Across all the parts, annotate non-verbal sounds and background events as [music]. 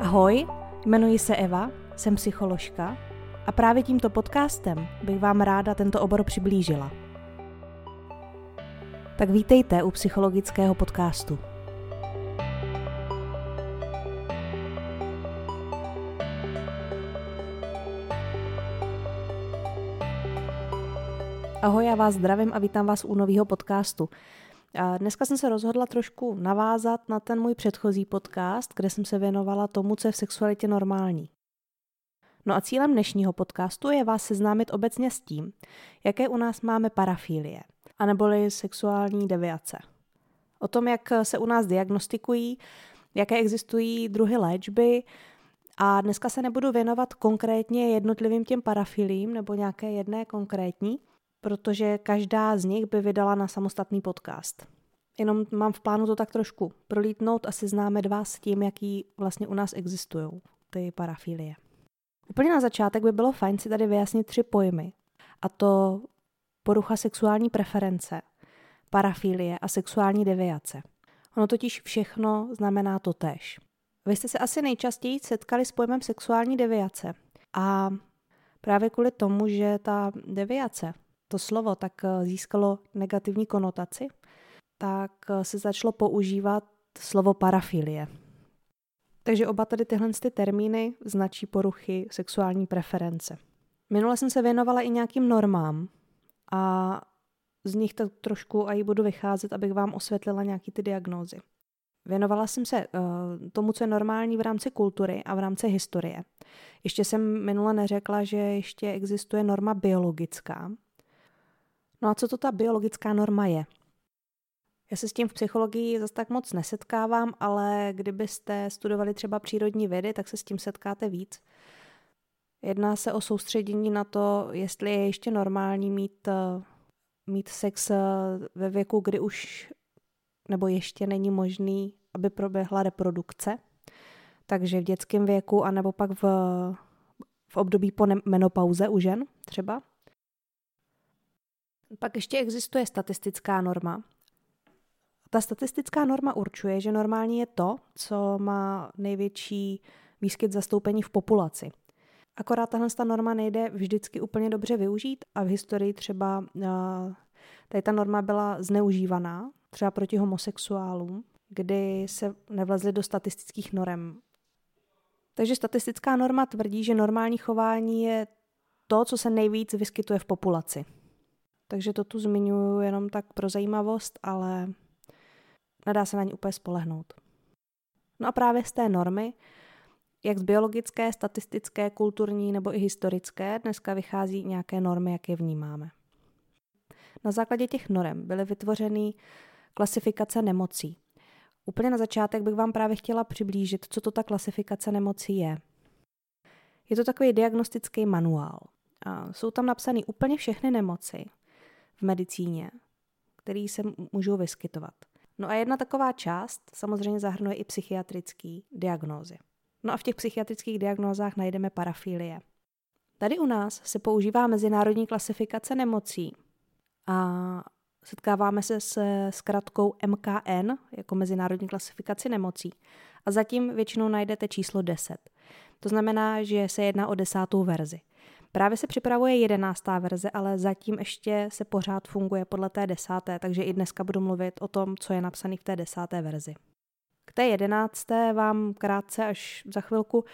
Ahoj, jmenuji se Eva, jsem psycholožka a právě tímto podcastem bych vám ráda tento obor přiblížila. Tak vítejte u psychologického podcastu. Ahoj, já vás zdravím a vítám vás u nového podcastu. Dneska jsem se rozhodla trošku navázat na ten můj předchozí podcast, kde jsem se věnovala tomu, co je v sexualitě normální. No a cílem dnešního podcastu je vás seznámit obecně s tím, jaké u nás máme parafilie, aneboli sexuální deviace. O tom, jak se u nás diagnostikují, jaké existují druhy léčby a dneska se nebudu věnovat konkrétně jednotlivým těm parafilím nebo nějaké jedné konkrétní, protože každá z nich by vydala na samostatný podcast. Jenom mám v plánu to tak trošku prolítnout a seznámit vás s tím, jaký vlastně u nás existují ty parafilie. Úplně na začátek by bylo fajn si tady vyjasnit tři pojmy. A to porucha sexuální preference, parafilie a sexuální deviace. Ono totiž všechno znamená to tež. Vy jste se asi nejčastěji setkali s pojmem sexuální deviace. A právě kvůli tomu, že ta deviace to slovo tak eh, získalo negativní konotaci, tak eh, se začalo používat slovo parafilie. Takže oba tady tyhle ty termíny značí poruchy sexuální preference. Minule jsem se věnovala i nějakým normám a z nich tak trošku i budu vycházet, abych vám osvětlila nějaký ty diagnózy. Věnovala jsem se uh, tomu, co je normální v rámci kultury a v rámci historie. Ještě jsem minule neřekla, že ještě existuje norma biologická, No a co to ta biologická norma je? Já se s tím v psychologii zase tak moc nesetkávám, ale kdybyste studovali třeba přírodní vědy, tak se s tím setkáte víc. Jedná se o soustředění na to, jestli je ještě normální mít, eh, mít sex eh, ve věku, kdy už nebo ještě není možný, aby proběhla reprodukce. Takže v dětském věku, anebo pak v, v období po menopauze u žen třeba. Pak ještě existuje statistická norma. Ta statistická norma určuje, že normální je to, co má největší výskyt zastoupení v populaci. Akorát tahle ta norma nejde vždycky úplně dobře využít a v historii třeba tady ta norma byla zneužívaná, třeba proti homosexuálům, kdy se nevlezly do statistických norem. Takže statistická norma tvrdí, že normální chování je to, co se nejvíc vyskytuje v populaci. Takže to tu zmiňuji jenom tak pro zajímavost, ale nedá se na ní úplně spolehnout. No a právě z té normy, jak z biologické, statistické, kulturní nebo i historické, dneska vychází nějaké normy, jak je vnímáme. Na základě těch norm byly vytvořeny klasifikace nemocí. Úplně na začátek bych vám právě chtěla přiblížit, co to ta klasifikace nemocí je. Je to takový diagnostický manuál. A jsou tam napsány úplně všechny nemoci, v medicíně, který se můžou vyskytovat. No a jedna taková část samozřejmě zahrnuje i psychiatrické diagnózy. No a v těch psychiatrických diagnózách najdeme parafilie. Tady u nás se používá mezinárodní klasifikace nemocí a setkáváme se s zkratkou MKN jako mezinárodní klasifikaci nemocí. A zatím většinou najdete číslo 10. To znamená, že se jedná o desátou verzi. Právě se připravuje jedenáctá verze, ale zatím ještě se pořád funguje podle té desáté, takže i dneska budu mluvit o tom, co je napsané v té desáté verzi. K té jedenácté vám krátce až za chvilku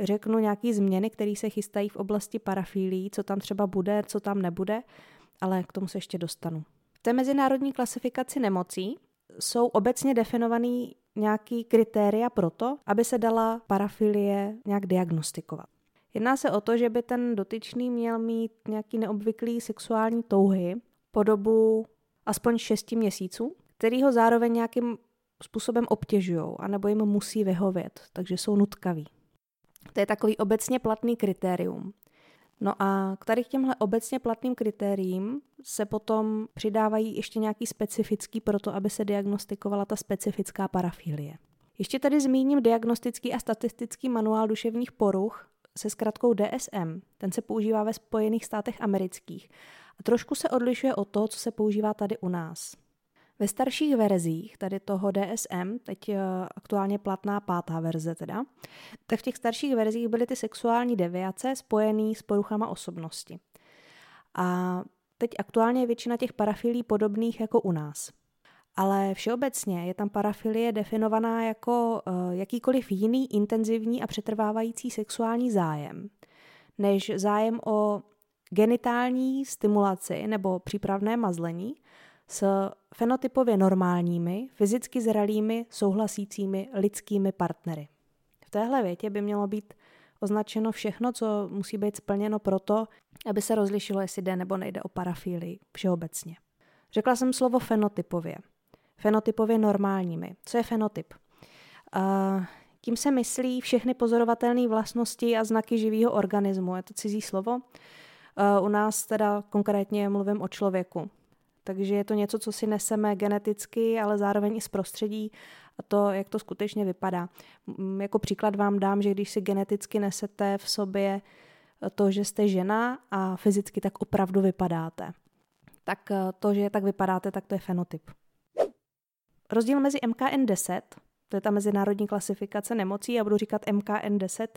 řeknu nějaké změny, které se chystají v oblasti parafílí, co tam třeba bude, co tam nebude, ale k tomu se ještě dostanu. V té mezinárodní klasifikaci nemocí jsou obecně definovaný nějaký kritéria pro to, aby se dala parafilie nějak diagnostikovat. Jedná se o to, že by ten dotyčný měl mít nějaký neobvyklý sexuální touhy po dobu aspoň 6 měsíců, který ho zároveň nějakým způsobem obtěžují, anebo jim musí vyhovět, takže jsou nutkaví. To je takový obecně platný kritérium. No a k tady k těmhle obecně platným kritériím se potom přidávají ještě nějaký specifický pro to, aby se diagnostikovala ta specifická parafilie. Ještě tady zmíním diagnostický a statistický manuál duševních poruch se zkratkou DSM. Ten se používá ve Spojených státech amerických a trošku se odlišuje od toho, co se používá tady u nás. Ve starších verzích tady toho DSM, teď eh, aktuálně platná pátá verze teda, tak v těch starších verzích byly ty sexuální deviace spojené s poruchama osobnosti. A teď aktuálně je většina těch parafilí podobných jako u nás. Ale všeobecně je tam parafilie definovaná jako uh, jakýkoliv jiný intenzivní a přetrvávající sexuální zájem, než zájem o genitální stimulaci nebo přípravné mazlení s fenotypově normálními, fyzicky zralými, souhlasícími lidskými partnery. V téhle větě by mělo být označeno všechno, co musí být splněno proto, aby se rozlišilo, jestli jde nebo nejde o parafílii všeobecně. Řekla jsem slovo fenotypově. Fenotypově normálními. Co je fenotyp? Uh, tím se myslí všechny pozorovatelné vlastnosti a znaky živého organismu. Je to cizí slovo. Uh, u nás teda konkrétně mluvím o člověku. Takže je to něco, co si neseme geneticky, ale zároveň i z prostředí a to, jak to skutečně vypadá. Jako příklad vám dám, že když si geneticky nesete v sobě to, že jste žena a fyzicky tak opravdu vypadáte, tak eh, to, že tak vypadáte, tak to je fenotyp. Rozdíl mezi MKN10, to je ta mezinárodní klasifikace nemocí, já budu říkat MKN10,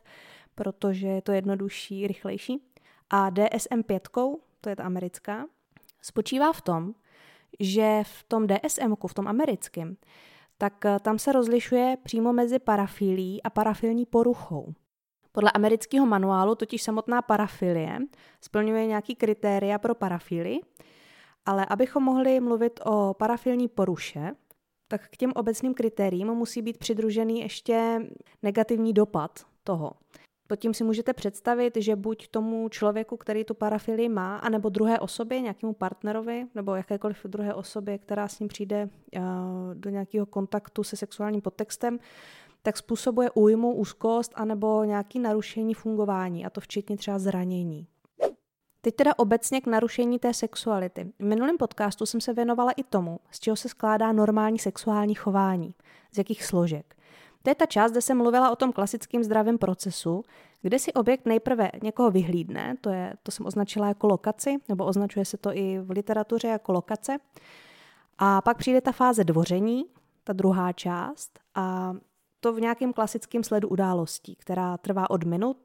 protože je to jednodušší, rychlejší, a DSM5, to je ta americká, spočívá v tom, že v tom DSM, v tom americkém, tak eh, tam se rozlišuje přímo mezi parafilí a parafilní poruchou. Podle amerického manuálu totiž samotná parafilie splňuje nějaký kritéria pro parafily, ale abychom mohli mluvit o parafilní poruše, tak k těm obecným kritériím musí být přidružený ještě negativní dopad toho. Pod tím si můžete představit, že buď tomu člověku, který tu parafilii má, anebo druhé osobě, nějakému partnerovi, nebo jakékoliv druhé osobě, která s ním přijde uh, do nějakého kontaktu se sexuálním podtextem, tak způsobuje újmu, úzkost anebo nějaké narušení fungování, a to včetně třeba zranění. Teď teda obecně k narušení té sexuality. V minulém podcastu jsem se věnovala i tomu, z čeho se skládá normální sexuální chování, z jakých složek. To je ta část, kde jsem mluvila o tom klasickém zdravém procesu, kde si objekt nejprve někoho vyhlídne, to, je, to jsem označila jako lokaci, nebo označuje se to i v literatuře jako lokace. A pak přijde ta fáze dvoření, ta druhá část, a to v nějakém klasickém sledu událostí, která trvá od minut,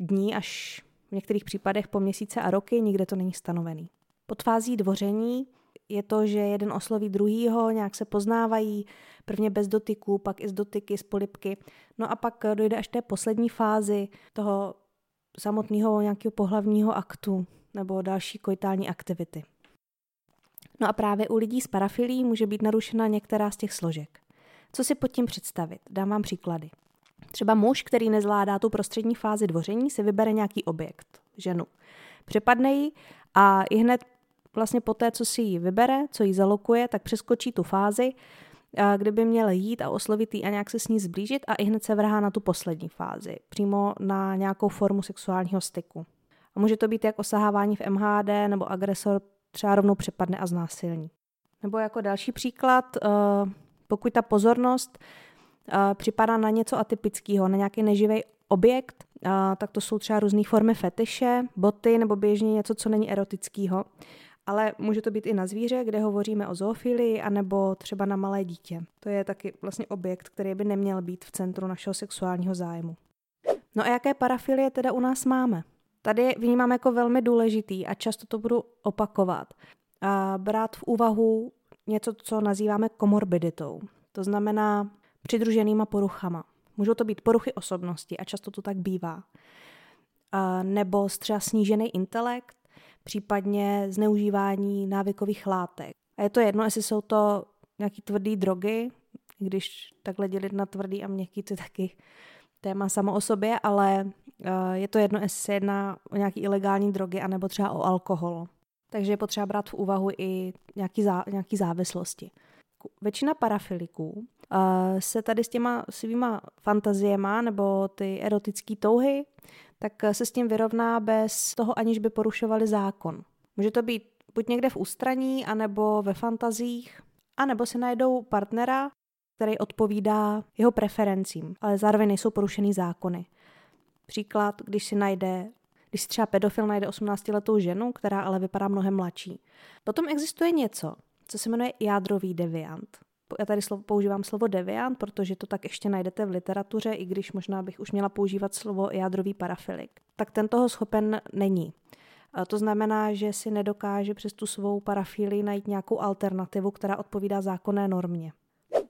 dní až v některých případech po měsíce a roky, nikde to není stanovený. Pod fází dvoření je to, že jeden osloví druhýho, nějak se poznávají, prvně bez dotyků, pak i z dotyky, z polipky. No a pak dojde až té poslední fázi toho samotného nějakého pohlavního aktu nebo další koitální aktivity. No a právě u lidí s parafilí může být narušena některá z těch složek. Co si pod tím představit? Dám vám příklady. Třeba muž, který nezvládá tu prostřední fázi dvoření, si vybere nějaký objekt, ženu. Přepadne ji a i hned vlastně po té, co si ji vybere, co ji zalokuje, tak přeskočí tu fázi, kdyby měl jít a oslovit ji a nějak se s ní zblížit a i hned se vrhá na tu poslední fázi, přímo na nějakou formu sexuálního styku. A může to být jak osahávání v MHD, nebo agresor třeba rovnou přepadne a znásilní. Nebo jako další příklad, eh, pokud ta pozornost připadá na něco atypického, na nějaký neživý objekt, tak to jsou třeba různé formy fetiše, boty nebo běžně něco, co není erotického ale může to být i na zvíře, kde hovoříme o zoofilii, anebo třeba na malé dítě. To je taky vlastně objekt, který by neměl být v centru našeho sexuálního zájmu. No a jaké parafilie teda u nás máme? Tady vnímám jako velmi důležitý a často to budu opakovat. A brát v úvahu něco, co nazýváme komorbiditou. To znamená přidruženýma poruchama. Můžou to být poruchy osobnosti a často to tak bývá. Nebo třeba snížený intelekt, případně zneužívání návykových látek. A je to jedno, jestli jsou to nějaký tvrdý drogy, když takhle dělit na tvrdý a měkký, to je taky téma samo o sobě, ale uh, je to jedno, jestli se jedná o nějaký ilegální drogy anebo třeba o alkohol. Takže je potřeba brát v úvahu i nějaký, zá, nějaký závislosti. Většina parafiliků se tady s těma svýma fantaziema nebo ty erotické touhy tak se s tím vyrovná bez toho, aniž by porušovali zákon. Může to být buď někde v ústraní, anebo ve fantazích, anebo si najdou partnera, který odpovídá jeho preferencím, ale zároveň nejsou porušený zákony. Příklad, když si najde, když si třeba pedofil najde 18-letou ženu, která ale vypadá mnohem mladší. Potom existuje něco, co se jmenuje jádrový deviant. Já tady slovo, používám slovo deviant, protože to tak ještě najdete v literatuře, i když možná bych už měla používat slovo jádrový parafilik. Tak ten toho schopen není. To znamená, že si nedokáže přes tu svou parafílii najít nějakou alternativu, která odpovídá zákonné normě.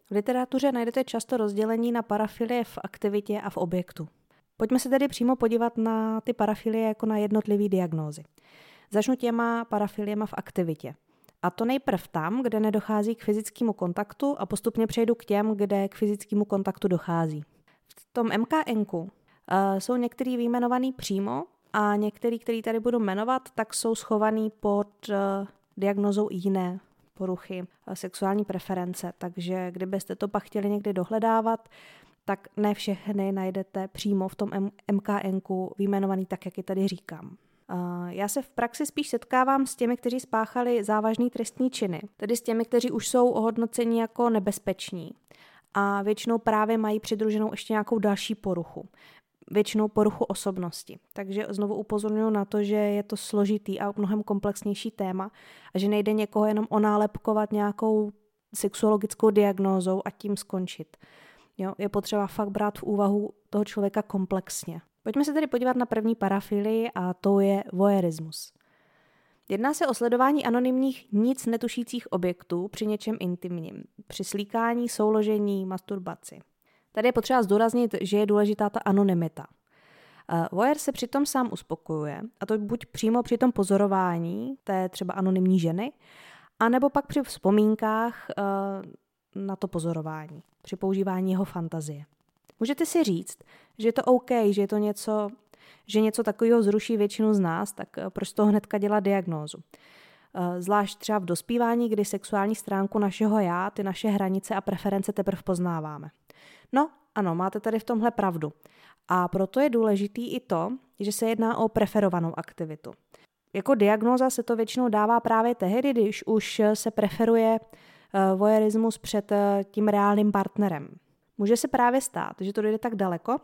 V literatuře najdete často rozdělení na parafilie v aktivitě a v objektu. Pojďme se tedy přímo podívat na ty parafilie jako na jednotlivé diagnózy. Začnu těma parafiliema v aktivitě. A to nejprv tam, kde nedochází k fyzickému kontaktu a postupně přejdu k těm, kde k fyzickému kontaktu dochází. V tom MKNku uh, jsou některý vyjmenovaný přímo a některý, který tady budu jmenovat, tak jsou schovaný pod uh, diagnozou jiné poruchy uh, sexuální preference. Takže kdybyste to pak chtěli někdy dohledávat, tak ne všechny najdete přímo v tom MKNku vyjmenovaný tak, jak je tady říkám. Já se v praxi spíš setkávám s těmi, kteří spáchali závažný trestní činy, tedy s těmi, kteří už jsou ohodnoceni jako nebezpeční a většinou právě mají přidruženou ještě nějakou další poruchu. Většinou poruchu osobnosti. Takže znovu upozorňuji na to, že je to složitý a mnohem komplexnější téma a že nejde někoho jenom onálepkovat nějakou sexuologickou diagnózou a tím skončit. Jo, je potřeba fakt brát v úvahu toho člověka komplexně. Pojďme se tedy podívat na první parafilii a to je voyeurismus. Jedná se o sledování anonymních nic netušících objektů při něčem intimním, při slíkání, souložení, masturbaci. Tady je potřeba zdůraznit, že je důležitá ta anonymita. Uh, voyeur se přitom sám uspokojuje, a to buď přímo při tom pozorování té třeba anonymní ženy, anebo pak při vzpomínkách uh, na to pozorování, při používání jeho fantazie. Můžete si říct, že je to OK, že je to něco, že něco takového zruší většinu z nás, tak eh, proč toho hnedka dělat diagnózu? Eh, zvlášť třeba v dospívání, kdy sexuální stránku našeho já, ty naše hranice a preference teprve poznáváme. No, ano, máte tady v tomhle pravdu. A proto je důležitý i to, že se jedná o preferovanou aktivitu. Jako diagnóza se to většinou dává právě tehdy, když už se preferuje eh, voyeurismus před tím reálným partnerem. Může se právě stát, že to dojde tak daleko,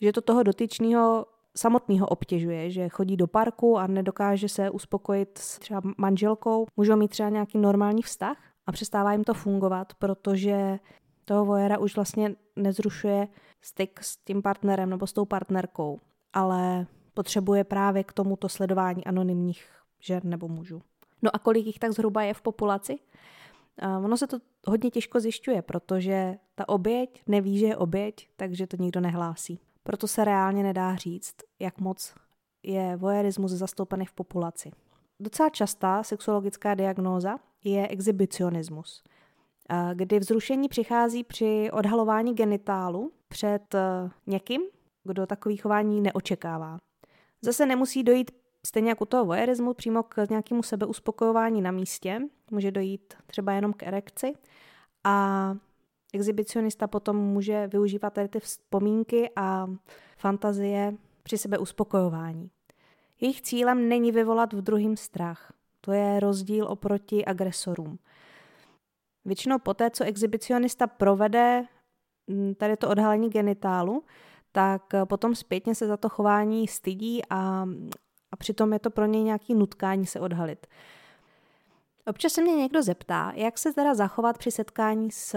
že to toho dotyčného samotného obtěžuje, že chodí do parku a nedokáže se uspokojit s třeba manželkou, můžou mít třeba nějaký normální vztah a přestává jim to fungovat, protože toho vojera už vlastně nezrušuje styk s tím partnerem nebo s tou partnerkou, ale potřebuje právě k tomuto sledování anonymních žen nebo mužů. No a kolik jich tak zhruba je v populaci? Ono se to hodně těžko zjišťuje, protože ta oběť neví, že je oběť, takže to nikdo nehlásí. Proto se reálně nedá říct, jak moc je voyeurismus zastoupený v populaci. Docela častá sexuologická diagnóza je exhibicionismus, kdy vzrušení přichází při odhalování genitálu před eh, někým, kdo takový chování neočekává. Zase nemusí dojít Stejně jako u toho voyeurismu přímo k nějakému sebeuspokojování na místě, může dojít třeba jenom k erekci a exhibicionista potom může využívat tady ty vzpomínky a fantazie při sebe uspokojování. Jejich cílem není vyvolat v druhým strach. To je rozdíl oproti agresorům. Většinou poté, co exhibicionista provede mm, tady to odhalení genitálu, tak potom zpětně se za to chování stydí a a přitom je to pro něj nějaký nutkání se odhalit. Občas se mě někdo zeptá, jak se teda zachovat při setkání s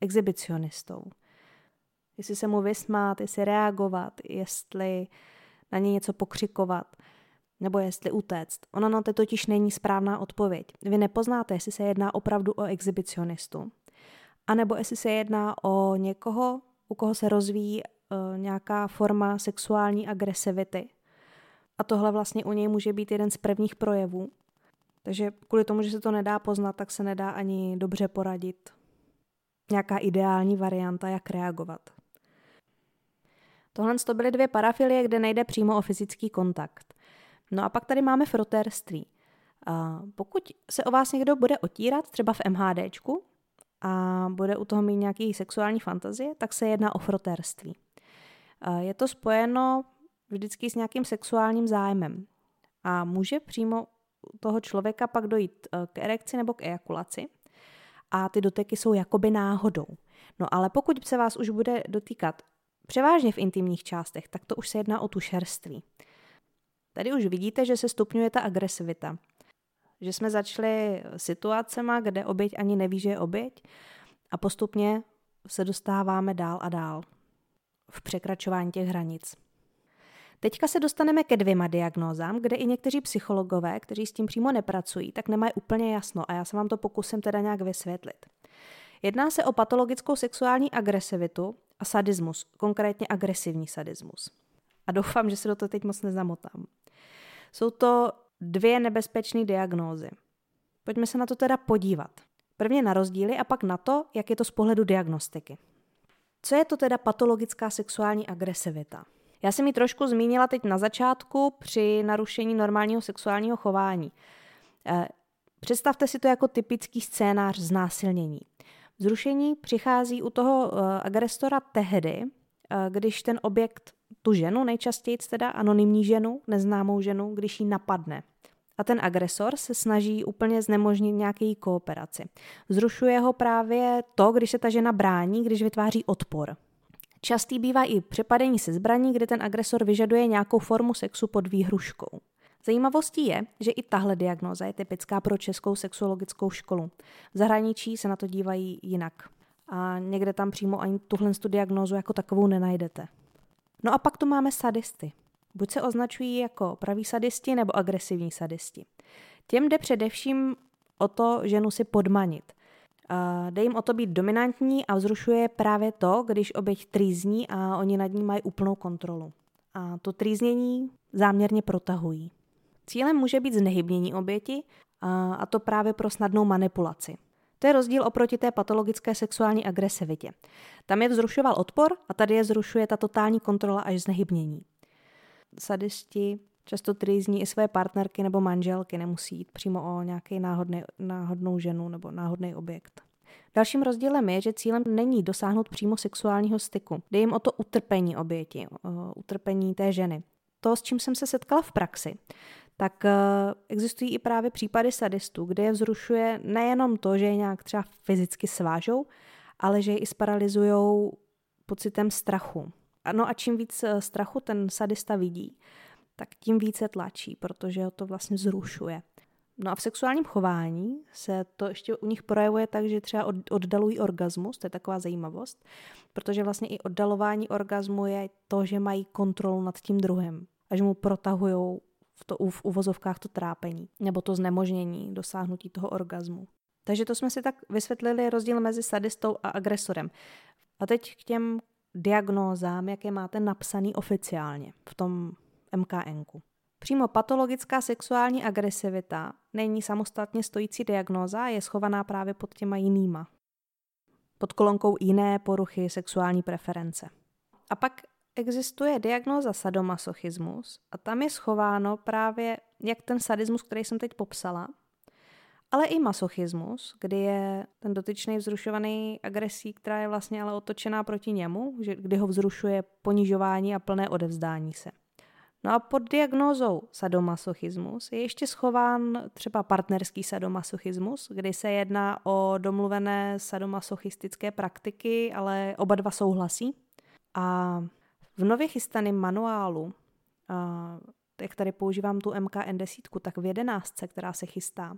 exhibicionistou. Jestli se mu vysmát, jestli reagovat, jestli na ně něco pokřikovat, nebo jestli utéct. Ono na to totiž není správná odpověď. Vy nepoznáte, jestli se jedná opravdu o exhibicionistu, anebo jestli se jedná o někoho, u koho se rozvíjí uh, nějaká forma sexuální agresivity a tohle vlastně u něj může být jeden z prvních projevů. Takže kvůli tomu, že se to nedá poznat, tak se nedá ani dobře poradit. Nějaká ideální varianta, jak reagovat. Tohle to byly dvě parafilie, kde nejde přímo o fyzický kontakt. No a pak tady máme frotérství. A pokud se o vás někdo bude otírat, třeba v MHDčku, a bude u toho mít nějaký sexuální fantazie, tak se jedná o frotérství. Je to spojeno vždycky s nějakým sexuálním zájmem. A může přímo toho člověka pak dojít eh, k erekci nebo k ejakulaci a ty doteky jsou jakoby náhodou. No ale pokud se vás už bude dotýkat převážně v intimních částech, tak to už se jedná o tu šerství. Tady už vidíte, že se stupňuje ta agresivita. Že jsme začali situacema, kde oběť ani neví, že je oběť a postupně se dostáváme dál a dál v překračování těch hranic. Teďka se dostaneme ke dvěma diagnózám, kde i někteří psychologové, kteří s tím přímo nepracují, tak nemají úplně jasno a já se vám to pokusím teda nějak vysvětlit. Jedná se o patologickou sexuální agresivitu a sadismus, konkrétně agresivní sadismus. A doufám, že se do toho teď moc nezamotám. Jsou to dvě nebezpečné diagnózy. Pojďme se na to teda podívat. Prvně na rozdíly a pak na to, jak je to z pohledu diagnostiky. Co je to teda patologická sexuální agresivita? Já jsem ji trošku zmínila teď na začátku při narušení normálního sexuálního chování. Eh, představte si to jako typický scénář znásilnění. Zrušení přichází u toho eh, agresora tehdy, eh, když ten objekt tu ženu, nejčastěji teda anonymní ženu, neznámou ženu, když ji napadne. A ten agresor se snaží úplně znemožnit nějaký kooperaci. Zrušuje ho právě to, když se ta žena brání, když vytváří odpor. Častý bývá i přepadení se zbraní, kde ten agresor vyžaduje nějakou formu sexu pod výhruškou. Zajímavostí je, že i tahle diagnóza je typická pro českou sexuologickou školu. V zahraničí se na to dívají jinak. A někde tam přímo ani tuhle diagnózu jako takovou nenajdete. No a pak tu máme sadisty. Buď se označují jako praví sadisti nebo agresivní sadisti. Těm jde především o to ženu si podmanit. Jde jim o to být dominantní a vzrušuje právě to, když oběť trýzní a oni nad ní mají úplnou kontrolu. A to trýznění záměrně protahují. Cílem může být znehybnění oběti a to právě pro snadnou manipulaci. To je rozdíl oproti té patologické sexuální agresivitě. Tam je vzrušoval odpor a tady je zrušuje ta totální kontrola až znehybnění. Sadisti často trýzní i své partnerky nebo manželky, nemusí jít přímo o nějaký náhodný, náhodnou ženu nebo náhodný objekt. Dalším rozdílem je, že cílem není dosáhnout přímo sexuálního styku. Jde jim o to utrpení oběti, utrpení té ženy. To, s čím jsem se setkala v praxi, tak uh, existují i právě případy sadistů, kde je vzrušuje nejenom to, že je nějak třeba fyzicky svážou, ale že je i sparalizují pocitem strachu. Ano a čím víc eh, strachu ten sadista vidí, tak tím více tlačí, protože ho to vlastně zrušuje. No a v sexuálním chování se to ještě u nich projevuje tak, že třeba oddalují orgasmus, to je taková zajímavost, protože vlastně i oddalování orgasmu je to, že mají kontrolu nad tím druhým a že mu protahují v, to, v uvozovkách to trápení nebo to znemožnění dosáhnutí toho orgazmu. Takže to jsme si tak vysvětlili rozdíl mezi sadistou a agresorem. A teď k těm diagnózám, jaké máte napsaný oficiálně v tom MKNku. Přímo patologická sexuální agresivita není samostatně stojící diagnóza je schovaná právě pod těma jinýma. Pod kolonkou jiné poruchy sexuální preference. A pak existuje diagnóza sadomasochismus a tam je schováno právě jak ten sadismus, který jsem teď popsala, ale i masochismus, kdy je ten dotyčný vzrušovaný agresí, která je vlastně ale otočená proti němu, že, kdy ho vzrušuje ponižování a plné odevzdání se. No a pod diagnózou sadomasochismus je ještě schován třeba partnerský sadomasochismus, kdy se jedná o domluvené sadomasochistické praktiky, ale oba dva souhlasí. A v nově chystaném manuálu, jak tady používám tu MKN desítku, tak v jedenáctce, která se chystá,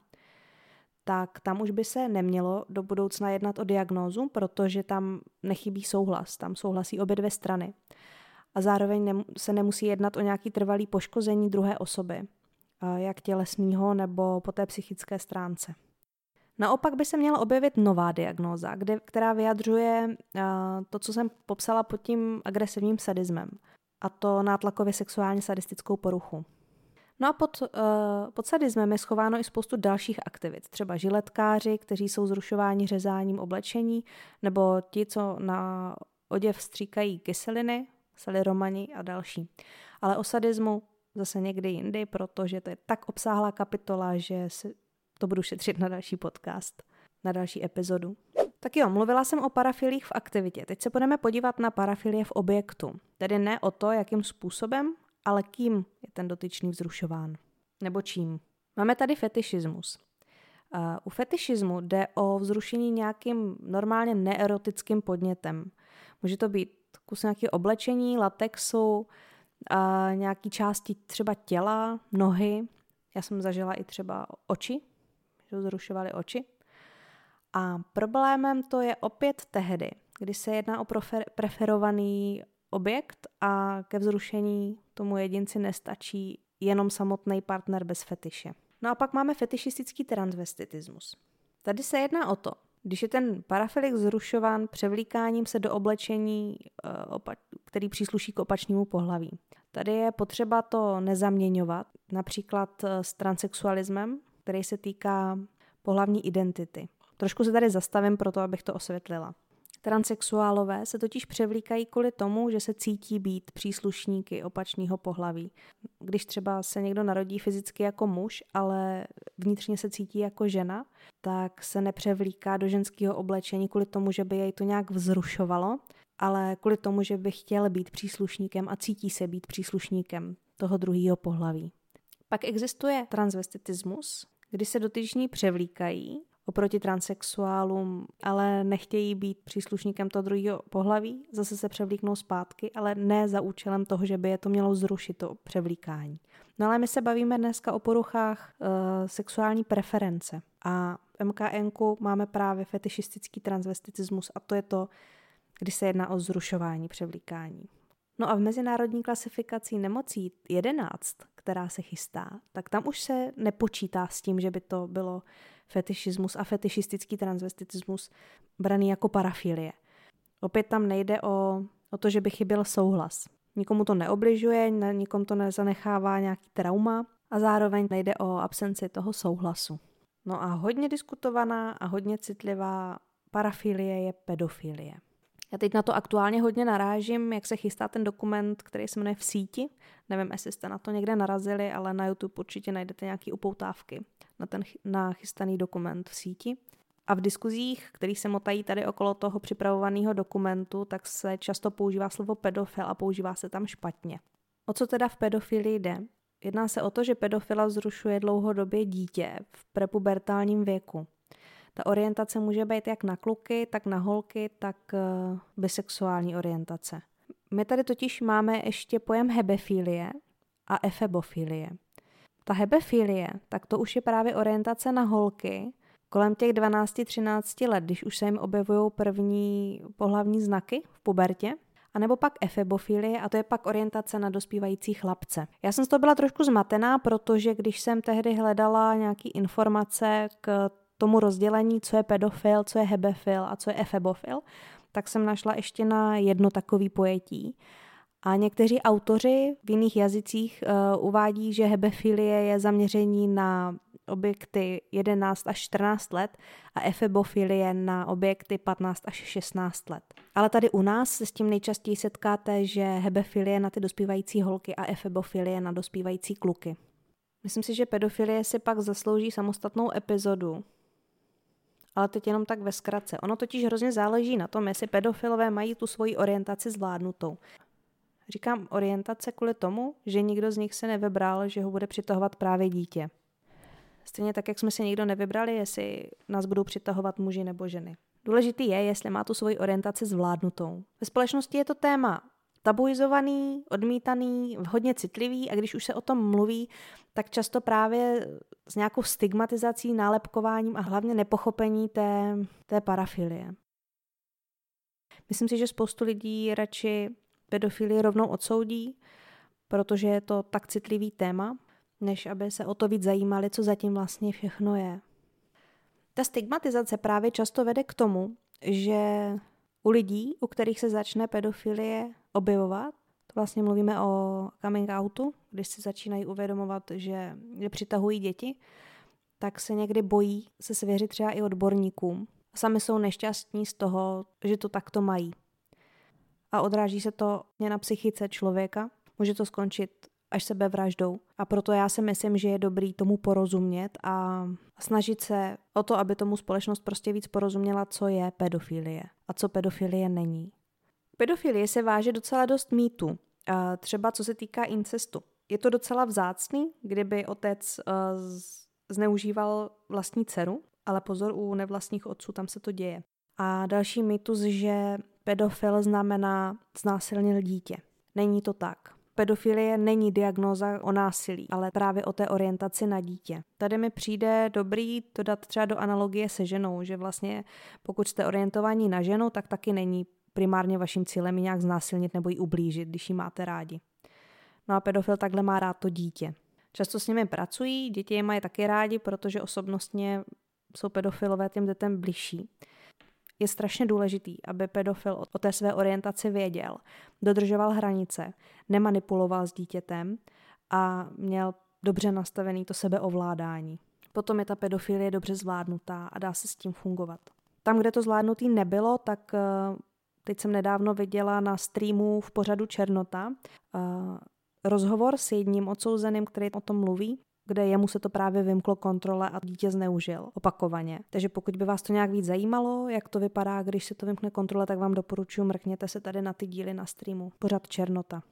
tak tam už by se nemělo do budoucna jednat o diagnózu, protože tam nechybí souhlas, tam souhlasí obě dvě strany. A zároveň se nemusí jednat o nějaký trvalý poškození druhé osoby, jak tělesného nebo po té psychické stránce. Naopak by se měla objevit nová diagnóza, kde, která vyjadřuje to, co jsem popsala pod tím agresivním sadismem, a to nátlakově sexuálně sadistickou poruchu. No a pod, uh, pod sadismem je schováno i spoustu dalších aktivit, třeba žiletkáři, kteří jsou zrušováni řezáním oblečení, nebo ti, co na oděv stříkají kyseliny, romani a další. Ale o sadismu zase někdy jindy, protože to je tak obsáhlá kapitola, že si to budu šetřit na další podcast, na další epizodu. Tak jo, mluvila jsem o parafilích v aktivitě. Teď se budeme podívat na parafilie v objektu. Tedy ne o to, jakým způsobem, ale kým je ten dotyčný vzrušován. Nebo čím. Máme tady fetišismus. U fetišismu jde o vzrušení nějakým normálně neerotickým podnětem. Může to být kus nějaké oblečení, latexu, uh, nějaký části třeba těla, nohy. Já jsem zažila i třeba oči, že zrušovali oči. A problémem to je opět tehdy, kdy se jedná o preferovaný objekt a ke vzrušení tomu jedinci nestačí jenom samotný partner bez fetiše. No a pak máme fetišistický transvestitismus. Tady se jedná o to, když je ten parafilik zrušován převlíkáním se do oblečení, eh, který přísluší k opačnému pohlaví. Tady je potřeba to nezaměňovat, například eh, s transexualismem, který se týká pohlavní identity. Trošku se tady zastavím proto, abych to osvětlila. Transsexuálové se totiž převlíkají kvůli tomu, že se cítí být příslušníky opačného pohlaví. Když třeba se někdo narodí fyzicky jako muž, ale vnitřně se cítí jako žena, tak se nepřevlíká do ženského oblečení kvůli tomu, že by jej to nějak vzrušovalo, ale kvůli tomu, že by chtěl být příslušníkem a cítí se být příslušníkem toho druhého pohlaví. Pak existuje transvestitismus, kdy se dotyční převlíkají oproti transexuálům, ale nechtějí být příslušníkem toho druhého pohlaví, zase se převlíknou zpátky, ale ne za účelem toho, že by je to mělo zrušit, to převlíkání. No ale my se bavíme dneska o poruchách e, sexuální preference a v MKN máme právě fetišistický transvestitismus a to je to, kdy se jedná o zrušování převlíkání. No a v mezinárodní klasifikaci nemocí 11, která se chystá, tak tam už se nepočítá s tím, že by to bylo fetišismus a fetišistický transvestitismus braný jako parafilie. Opět tam nejde o, o to, že by chyběl souhlas. Nikomu to neobližuje, nikomu to nezanechává nějaký trauma a zároveň nejde o absenci toho souhlasu. No a hodně diskutovaná a hodně citlivá parafilie je pedofilie. Já teď na to aktuálně hodně narážím, jak se chystá ten dokument, který se jmenuje V síti. Nevím, jestli jste na to někde narazili, ale na YouTube určitě najdete nějaké upoutávky na ten nachystaný dokument v síti. A v diskuzích, které se motají tady okolo toho připravovaného dokumentu, tak se často používá slovo pedofil a používá se tam špatně. O co teda v pedofilii jde? Jedná se o to, že pedofila vzrušuje dlouhodobě dítě v prepubertálním věku. Ta orientace může být jak na kluky, tak na holky, tak uh, bisexuální orientace. My tady totiž máme ještě pojem hebefilie a efebofilie. Ta hebefilie, tak to už je právě orientace na holky kolem těch 12-13 let, když už se jim objevují první pohlavní znaky v pubertě, a nebo pak efebofilie a to je pak orientace na dospívající chlapce. Já jsem z toho byla trošku zmatená, protože když jsem tehdy hledala nějaké informace k tomu rozdělení, co je pedofil, co je hebefil a co je efebofil, tak jsem našla ještě na jedno takový pojetí. A někteří autoři v jiných jazycích uh, uvádí, že hebefilie je zaměření na objekty 11 až 14 let a efebofilie na objekty 15 až 16 let. Ale tady u nás se s tím nejčastěji setkáte, že hebefilie na ty dospívající holky a efebofilie na dospívající kluky. Myslím si, že pedofilie si pak zaslouží samostatnou epizodu, ale teď jenom tak ve zkratce. Ono totiž hrozně záleží na tom, jestli pedofilové mají tu svoji orientaci zvládnutou. Říkám orientace kvůli tomu, že nikdo z nich se nevybral, že ho bude přitahovat právě dítě. Stejně tak, jak jsme si nikdo nevybrali, jestli nás budou přitahovat muži nebo ženy. Důležitý je, jestli má tu svoji orientaci zvládnutou. Ve společnosti je to téma tabuizovaný, odmítaný, hodně citlivý a když už se o tom mluví, tak často právě s nějakou stigmatizací, nálepkováním a hlavně nepochopení té, té parafilie. Myslím si, že spoustu lidí radši pedofilii rovnou odsoudí, protože je to tak citlivý téma, než aby se o to víc zajímali, co zatím vlastně všechno je. Ta stigmatizace právě často vede k tomu, že u lidí, u kterých se začne pedofilie objevovat, to vlastně mluvíme o coming outu, když si začínají uvědomovat, že, že přitahují děti, tak se někdy bojí se svěřit třeba i odborníkům. Sami jsou nešťastní z toho, že to takto mají. A odráží se to na psychice člověka. Může to skončit až sebevraždou. A proto já si myslím, že je dobrý tomu porozumět a snažit se o to, aby tomu společnost prostě víc porozuměla, co je pedofilie a co pedofilie není. Pedofilie se váže docela dost mýtu, třeba co se týká incestu. Je to docela vzácný, kdyby otec uh, zneužíval vlastní dceru, ale pozor, u nevlastních otců tam se to děje. A další mýtus, že pedofil znamená znásilnil dítě. Není to tak. Pedofilie není diagnóza o násilí, ale právě o té orientaci na dítě. Tady mi přijde dobrý to dát třeba do analogie se ženou, že vlastně pokud jste orientovaní na ženu, tak taky není primárně vaším cílem ji nějak znásilnit nebo ji ublížit, když ji máte rádi. No a pedofil takhle má rád to dítě. Často s nimi pracují, děti je mají taky rádi, protože osobnostně jsou pedofilové těm dětem bližší. Je strašně důležitý, aby pedofil o té své orientaci věděl, dodržoval hranice, nemanipuloval s dítětem a měl dobře nastavený to sebeovládání. Potom je ta pedofilie dobře zvládnutá a dá se s tím fungovat. Tam, kde to zvládnutý nebylo, tak eh, teď jsem nedávno viděla na streamu v pořadu Černota eh, rozhovor s jedním odsouzeným, který o tom mluví, kde jemu se to právě vymklo kontrole a dítě zneužil opakovaně. Takže pokud by vás to nějak víc zajímalo, jak to vypadá, když se to vymkne kontrole, tak vám doporučuji, mrkněte se tady na ty díly na streamu. Pořad Černota.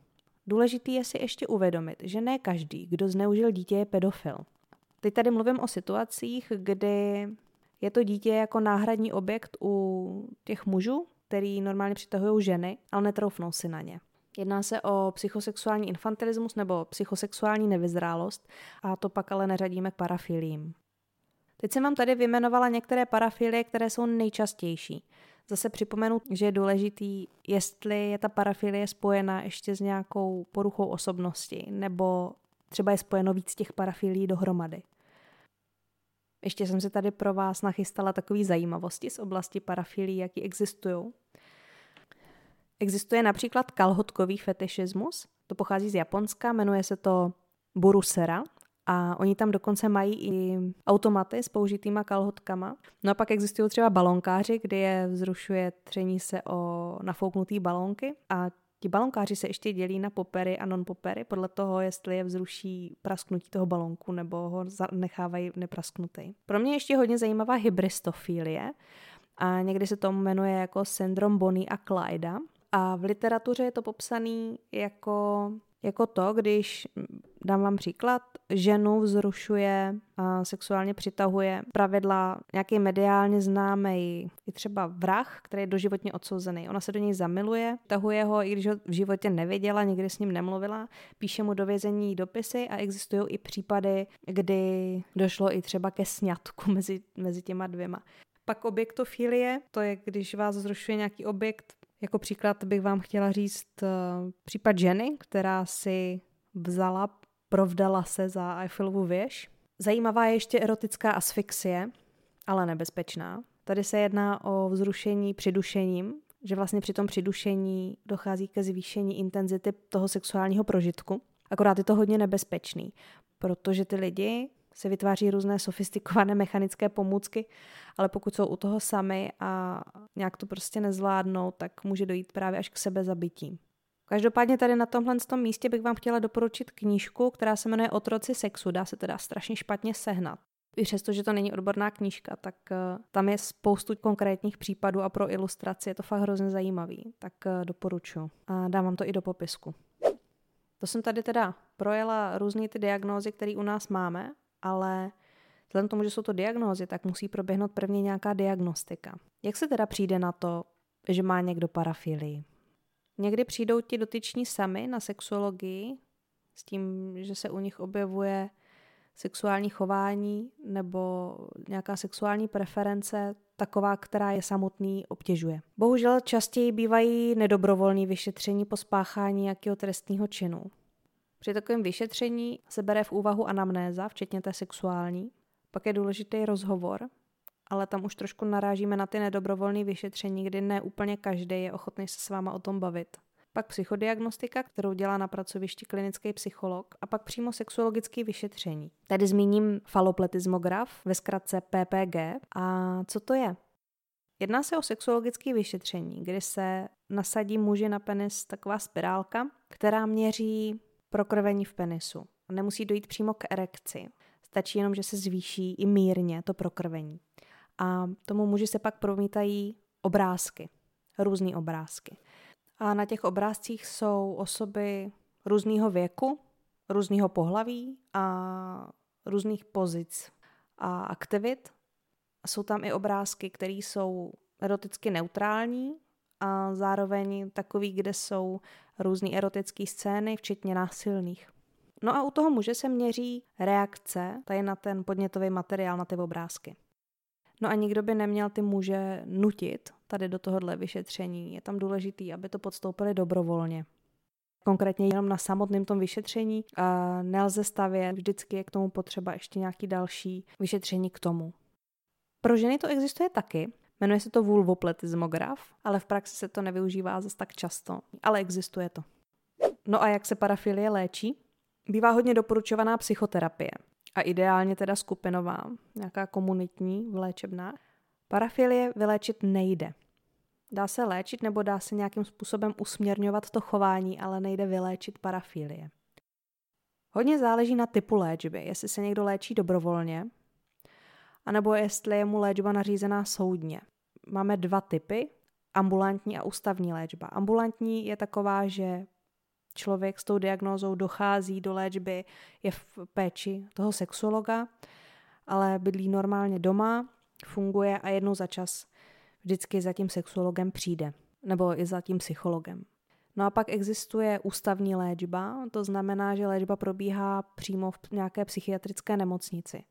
Důležitý je si ještě uvědomit, že ne každý, kdo zneužil dítě, je pedofil. Teď tady mluvím o situacích, kdy je to dítě jako náhradní objekt u těch mužů, který normálně přitahují ženy, ale netroufnou si na ně. Jedná se o psychosexuální infantilismus nebo psychosexuální nevyzrálost a to pak ale neřadíme k parafilím. Teď jsem vám tady vyjmenovala některé parafilie, které jsou nejčastější. Zase připomenu, že je důležitý, jestli je ta parafilie spojena ještě s nějakou poruchou osobnosti, nebo třeba je spojeno víc těch parafilí dohromady. Ještě jsem si tady pro vás nachystala takové zajímavosti z oblasti parafilí, jaký existují. Existuje například kalhotkový fetišismus, to pochází z Japonska, jmenuje se to burusera a oni tam dokonce mají i automaty s použitýma kalhotkama. No a pak existují třeba balonkáři, kdy je vzrušuje tření se o nafouknutý balonky a Ti balonkáři se ještě dělí na popery a non-popery podle toho, jestli je vzruší prasknutí toho balonku nebo ho nechávají neprasknutý. Pro mě ještě hodně zajímavá hybristofilie a někdy se to jmenuje jako syndrom Bonnie a Clyda. A v literatuře je to popsaný jako, jako to, když, dám vám příklad, ženu vzrušuje a sexuálně přitahuje pravidla nějaký mediálně známý i třeba vrah, který je doživotně odsouzený. Ona se do něj zamiluje, tahuje ho, i když ho v životě neviděla, nikdy s ním nemluvila, píše mu do vězení dopisy a existují i případy, kdy došlo i třeba ke sňatku mezi, mezi těma dvěma. Pak objektofilie, to je, když vás zrušuje nějaký objekt, jako příklad bych vám chtěla říct uh, případ ženy, která si vzala, provdala se za Eiffelovu věž. Zajímavá je ještě erotická asfixie, ale nebezpečná. Tady se jedná o vzrušení přidušením, že vlastně při tom přidušení dochází ke zvýšení intenzity toho sexuálního prožitku. Akorát je to hodně nebezpečný, protože ty lidi se vytváří různé sofistikované [laughs] mechanické pomůcky, ale pokud jsou u toho sami a nějak to prostě nezvládnou, tak může dojít právě až k sebezabití. Každopádně tady na tomhle tom místě bych vám chtěla doporučit knížku, která se jmenuje Otroci sexu. Dá se teda strašně špatně sehnat. I přesto, že to není odborná knížka, tak uh, tam je spoustu konkrétních případů a pro ilustraci je to fakt hrozně zajímavý. Tak uh, doporučuji. A dám vám to i do popisku. To jsem tady teda projela různé ty diagnózy, které u nás máme ale vzhledem tomu, že jsou to diagnózy, tak musí proběhnout prvně nějaká diagnostika. Jak se teda přijde na to, že má někdo parafilii? Někdy přijdou ti dotyční sami na sexuologii s tím, že se u nich objevuje sexuální chování nebo nějaká sexuální preference, taková, která je samotný obtěžuje. Bohužel častěji bývají nedobrovolní vyšetření po spáchání nějakého trestního činu. Při takovém vyšetření se bere v úvahu anamnéza, včetně té sexuální. Pak je důležitý rozhovor, ale tam už trošku narážíme na ty nedobrovolné vyšetření, kdy ne úplně každý je ochotný se s váma o tom bavit. Pak psychodiagnostika, kterou dělá na pracovišti klinický psycholog, a pak přímo sexuologické vyšetření. Tady zmíním falopletismograf, ve zkratce PPG. A co to je? Jedná se o sexuologické vyšetření, kdy se nasadí muži na penis taková spirálka, která měří prokrvení v penisu. Nemusí dojít přímo k erekci. Stačí jenom, že se zvýší i mírně to prokrvení. A tomu muži se pak promítají obrázky, různé obrázky. A na těch obrázcích jsou osoby různého věku, různého pohlaví a různých pozic a aktivit. Jsou tam i obrázky, které jsou eroticky neutrální a zároveň takový, kde jsou různé erotické scény, včetně násilných. No a u toho muže se měří reakce tady na ten podnětový materiál, na ty obrázky. No a nikdo by neměl ty muže nutit tady do tohohle vyšetření. Je tam důležitý, aby to podstoupili dobrovolně. Konkrétně jenom na samotném tom vyšetření a nelze stavět, vždycky je k tomu potřeba ještě nějaký další vyšetření k tomu. Pro ženy to existuje taky, jmenuje se to vulvopletismograf, ale v praxi se to nevyužívá zase tak často, ale existuje to. No a jak se parafilie léčí? Bývá hodně doporučovaná psychoterapie a ideálně teda skupinová, nějaká komunitní v léčebnách. Parafilie vyléčit nejde. Dá se léčit nebo dá se nějakým způsobem usměrňovat to chování, ale nejde vyléčit parafilie. Hodně záleží na typu léčby, jestli se někdo léčí dobrovolně, anebo jestli je mu léčba nařízená soudně. Máme dva typy, ambulantní a ústavní léčba. Ambulantní je taková, že člověk s tou diagnózou dochází do léčby, je v péči toho sexuologa, ale bydlí normálně doma, funguje a jednou za čas vždycky za tím sexuologem přijde, nebo i za tím psychologem. No a pak existuje ústavní léčba, to znamená, že léčba probíhá přímo v nějaké psychiatrické nemocnici.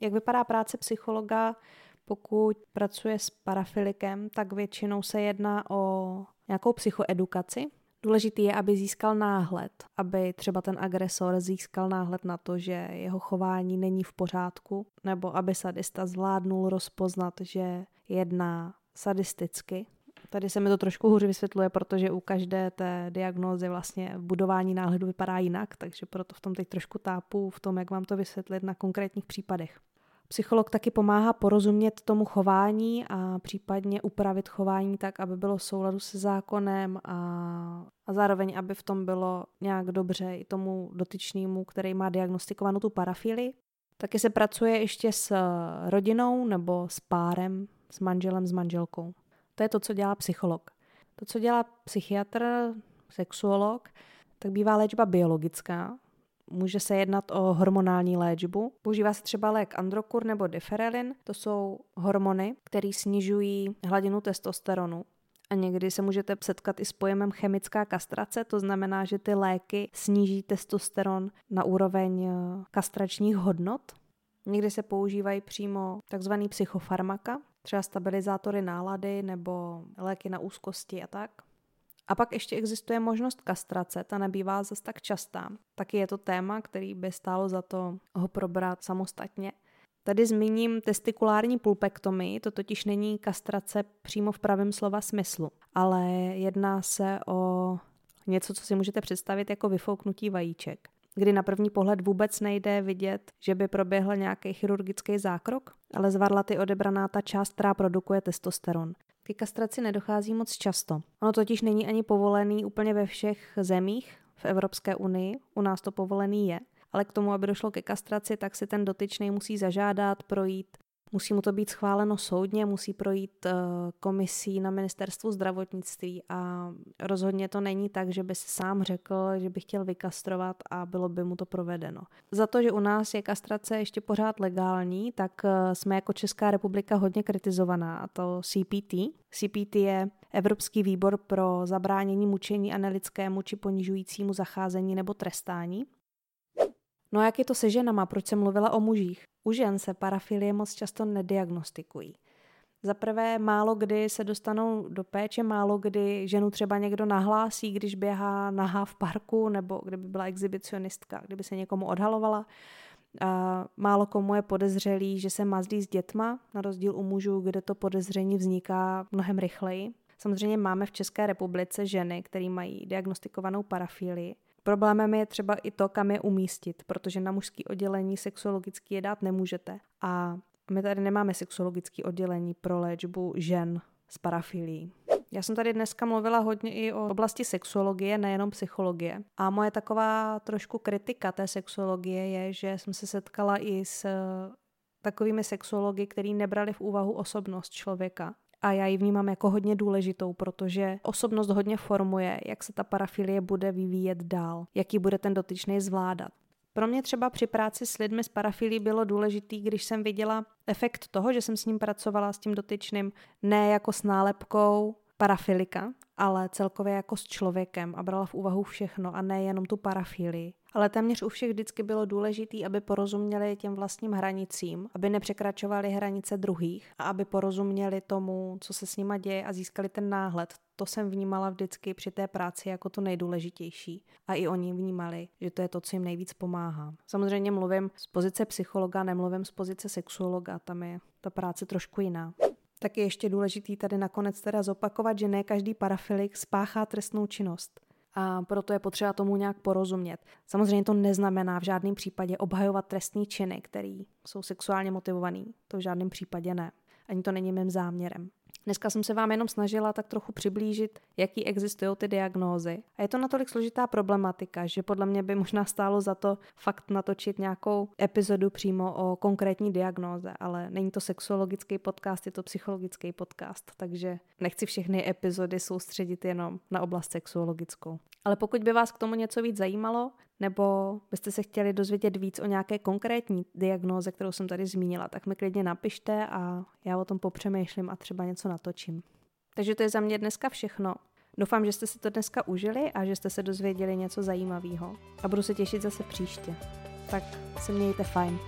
Jak vypadá práce psychologa, pokud pracuje s parafilikem, tak většinou se jedná o nějakou psychoedukaci, Důležitý je, aby získal náhled, aby třeba ten agresor získal náhled na to, že jeho chování není v pořádku, nebo aby sadista zvládnul rozpoznat, že jedná sadisticky. Tady se mi to trošku hůř vysvětluje, protože u každé té diagnózy vlastně budování náhledu vypadá jinak, takže proto v tom teď trošku tápu v tom, jak vám to vysvětlit na konkrétních případech. Psycholog taky pomáhá porozumět tomu chování a případně upravit chování tak, aby bylo v souladu se zákonem a, a zároveň, aby v tom bylo nějak dobře i tomu dotyčnému, který má diagnostikovanou tu parafili. Taky se pracuje ještě s rodinou nebo s párem, s manželem, s manželkou. To je to, co dělá psycholog. To, co dělá psychiatr, sexuolog, tak bývá léčba biologická, Může se jednat o hormonální léčbu. Používá se třeba lék androkur nebo diferelin. To jsou hormony, které snižují hladinu testosteronu. A někdy se můžete setkat i s pojemem chemická kastrace, to znamená, že ty léky sníží testosteron na úroveň eh, kastračních hodnot. Někdy se používají přímo tzv. psychofarmaka, třeba stabilizátory nálady nebo léky na úzkosti a tak. A pak ještě existuje možnost kastrace, ta nebývá zase tak častá. Taky je to téma, který by stálo za to ho probrat samostatně. Tady zmíním testikulární pulpektomii, to totiž není kastrace přímo v pravém slova smyslu, ale jedná se o něco, co si můžete představit jako vyfouknutí vajíček, kdy na první pohled vůbec nejde vidět, že by proběhl nějaký chirurgický zákrok, ale zvarlaty odebraná ta část, která produkuje testosteron. Ke kastraci nedochází moc často. Ono totiž není ani povolený úplně ve všech zemích v Evropské unii. U nás to povolený je. Ale k tomu, aby došlo ke kastraci, tak si ten dotyčný musí zažádat, projít Musí mu to být schváleno soudně, musí projít uh, komisí na ministerstvu zdravotnictví a rozhodně to není tak, že by si sám řekl, že by chtěl vykastrovat a bylo by mu to provedeno. Za to, že u nás je kastrace ještě pořád legální, tak uh, jsme jako Česká republika hodně kritizovaná a to CPT. CPT je Evropský výbor pro zabránění mučení a nelidskému či ponižujícímu zacházení nebo trestání. No a jak je to se ženama, proč jsem mluvila o mužích? U žen se parafilie moc často nediagnostikují. Za prvé, málo kdy se dostanou do péče, málo kdy ženu třeba někdo nahlásí, když běhá nahá v parku, nebo kdyby byla exhibicionistka, kdyby se někomu odhalovala. A málo komu je podezřelý, že se mazlí s dětma, na rozdíl u mužů, kde to podezření vzniká mnohem rychleji. Samozřejmě máme v České republice ženy, které mají diagnostikovanou parafilii, Problémem je třeba i to, kam je umístit, protože na mužský oddělení sexuologický je dát nemůžete. A my tady nemáme sexuologické oddělení pro léčbu žen s parafilií. Já jsem tady dneska mluvila hodně i o oblasti sexuologie, nejenom psychologie. A moje taková trošku kritika té sexuologie je, že jsem se setkala i s takovými sexuology, který nebrali v úvahu osobnost člověka a já ji vnímám jako hodně důležitou, protože osobnost hodně formuje, jak se ta parafilie bude vyvíjet dál, jaký bude ten dotyčný zvládat. Pro mě třeba při práci s lidmi s parafilí bylo důležitý, když jsem viděla efekt toho, že jsem s ním pracovala, s tím dotyčným, ne jako s nálepkou, parafilika, ale celkově jako s člověkem a brala v úvahu všechno a ne jenom tu parafilii. Ale téměř u všech vždycky bylo důležité, aby porozuměli těm vlastním hranicím, aby nepřekračovali hranice druhých a aby porozuměli tomu, co se s nima děje a získali ten náhled. To jsem vnímala vždycky při té práci jako to nejdůležitější. A i oni vnímali, že to je to, co jim nejvíc pomáhá. Samozřejmě mluvím z pozice psychologa, nemluvím z pozice sexuologa, tam je ta práce trošku jiná. Tak je ještě důležitý tady nakonec teda zopakovat, že ne každý parafilik spáchá trestnou činnost a proto je potřeba tomu nějak porozumět. Samozřejmě to neznamená v žádném případě obhajovat trestní činy, které jsou sexuálně motivovaný. To v žádném případě ne. Ani to není mým záměrem. Dneska jsem se vám jenom snažila tak trochu přiblížit, jaký existují ty diagnózy. A je to natolik složitá problematika, že podle mě by možná stálo za to fakt natočit nějakou epizodu přímo o konkrétní diagnóze, ale není to sexuologický podcast, je to psychologický podcast, takže nechci všechny epizody soustředit jenom na oblast sexuologickou. Ale pokud by vás k tomu něco víc zajímalo, nebo byste se chtěli dozvědět víc o nějaké konkrétní diagnóze, kterou jsem tady zmínila, tak mi klidně napište a já o tom popřemýšlím a třeba něco natočím. Takže to je za mě dneska všechno. Doufám, že jste si to dneska užili a že jste se dozvěděli něco zajímavého. A budu se těšit zase příště. Tak se mějte fajn.